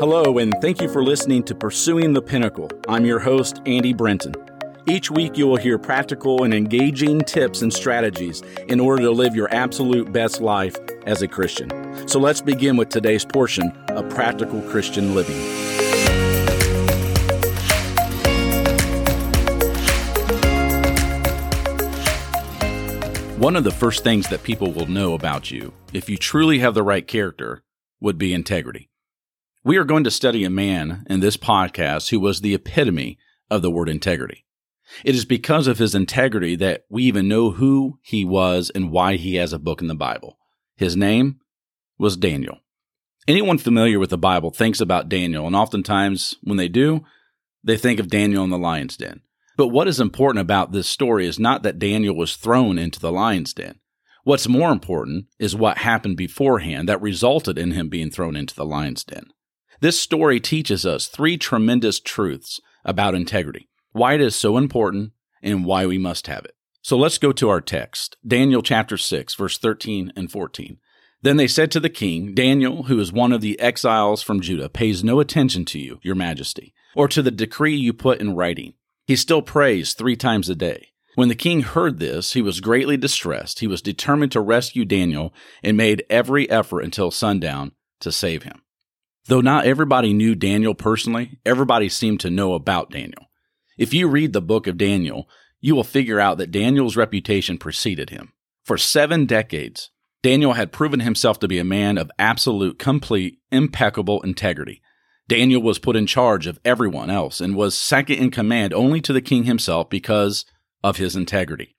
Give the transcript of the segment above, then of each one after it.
Hello, and thank you for listening to Pursuing the Pinnacle. I'm your host, Andy Brenton. Each week, you will hear practical and engaging tips and strategies in order to live your absolute best life as a Christian. So let's begin with today's portion of Practical Christian Living. One of the first things that people will know about you, if you truly have the right character, would be integrity. We are going to study a man in this podcast who was the epitome of the word integrity. It is because of his integrity that we even know who he was and why he has a book in the Bible. His name was Daniel. Anyone familiar with the Bible thinks about Daniel, and oftentimes when they do, they think of Daniel in the lion's den. But what is important about this story is not that Daniel was thrown into the lion's den. What's more important is what happened beforehand that resulted in him being thrown into the lion's den. This story teaches us three tremendous truths about integrity, why it is so important, and why we must have it. So let's go to our text, Daniel chapter 6, verse 13 and 14. Then they said to the king, Daniel, who is one of the exiles from Judah, pays no attention to you, your majesty, or to the decree you put in writing. He still prays three times a day. When the king heard this, he was greatly distressed. He was determined to rescue Daniel and made every effort until sundown to save him. Though not everybody knew Daniel personally, everybody seemed to know about Daniel. If you read the book of Daniel, you will figure out that Daniel's reputation preceded him. For seven decades, Daniel had proven himself to be a man of absolute, complete, impeccable integrity. Daniel was put in charge of everyone else and was second in command only to the king himself because of his integrity.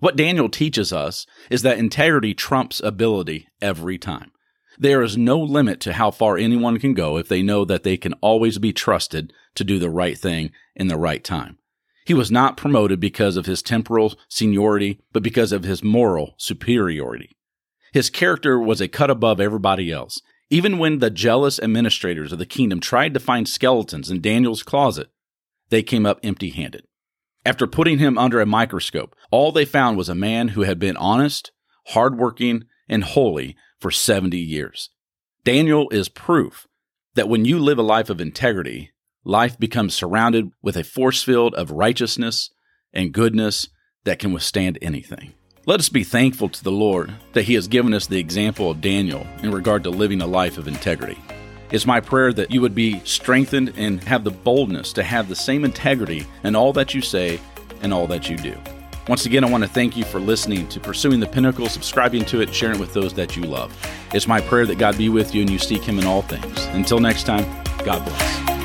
What Daniel teaches us is that integrity trumps ability every time. There is no limit to how far anyone can go if they know that they can always be trusted to do the right thing in the right time. He was not promoted because of his temporal seniority, but because of his moral superiority. His character was a cut above everybody else. Even when the jealous administrators of the kingdom tried to find skeletons in Daniel's closet, they came up empty handed. After putting him under a microscope, all they found was a man who had been honest, hardworking, and holy for 70 years. Daniel is proof that when you live a life of integrity, life becomes surrounded with a force field of righteousness and goodness that can withstand anything. Let us be thankful to the Lord that He has given us the example of Daniel in regard to living a life of integrity. It's my prayer that you would be strengthened and have the boldness to have the same integrity in all that you say and all that you do. Once again, I want to thank you for listening to Pursuing the Pinnacle, subscribing to it, sharing it with those that you love. It's my prayer that God be with you and you seek Him in all things. Until next time, God bless.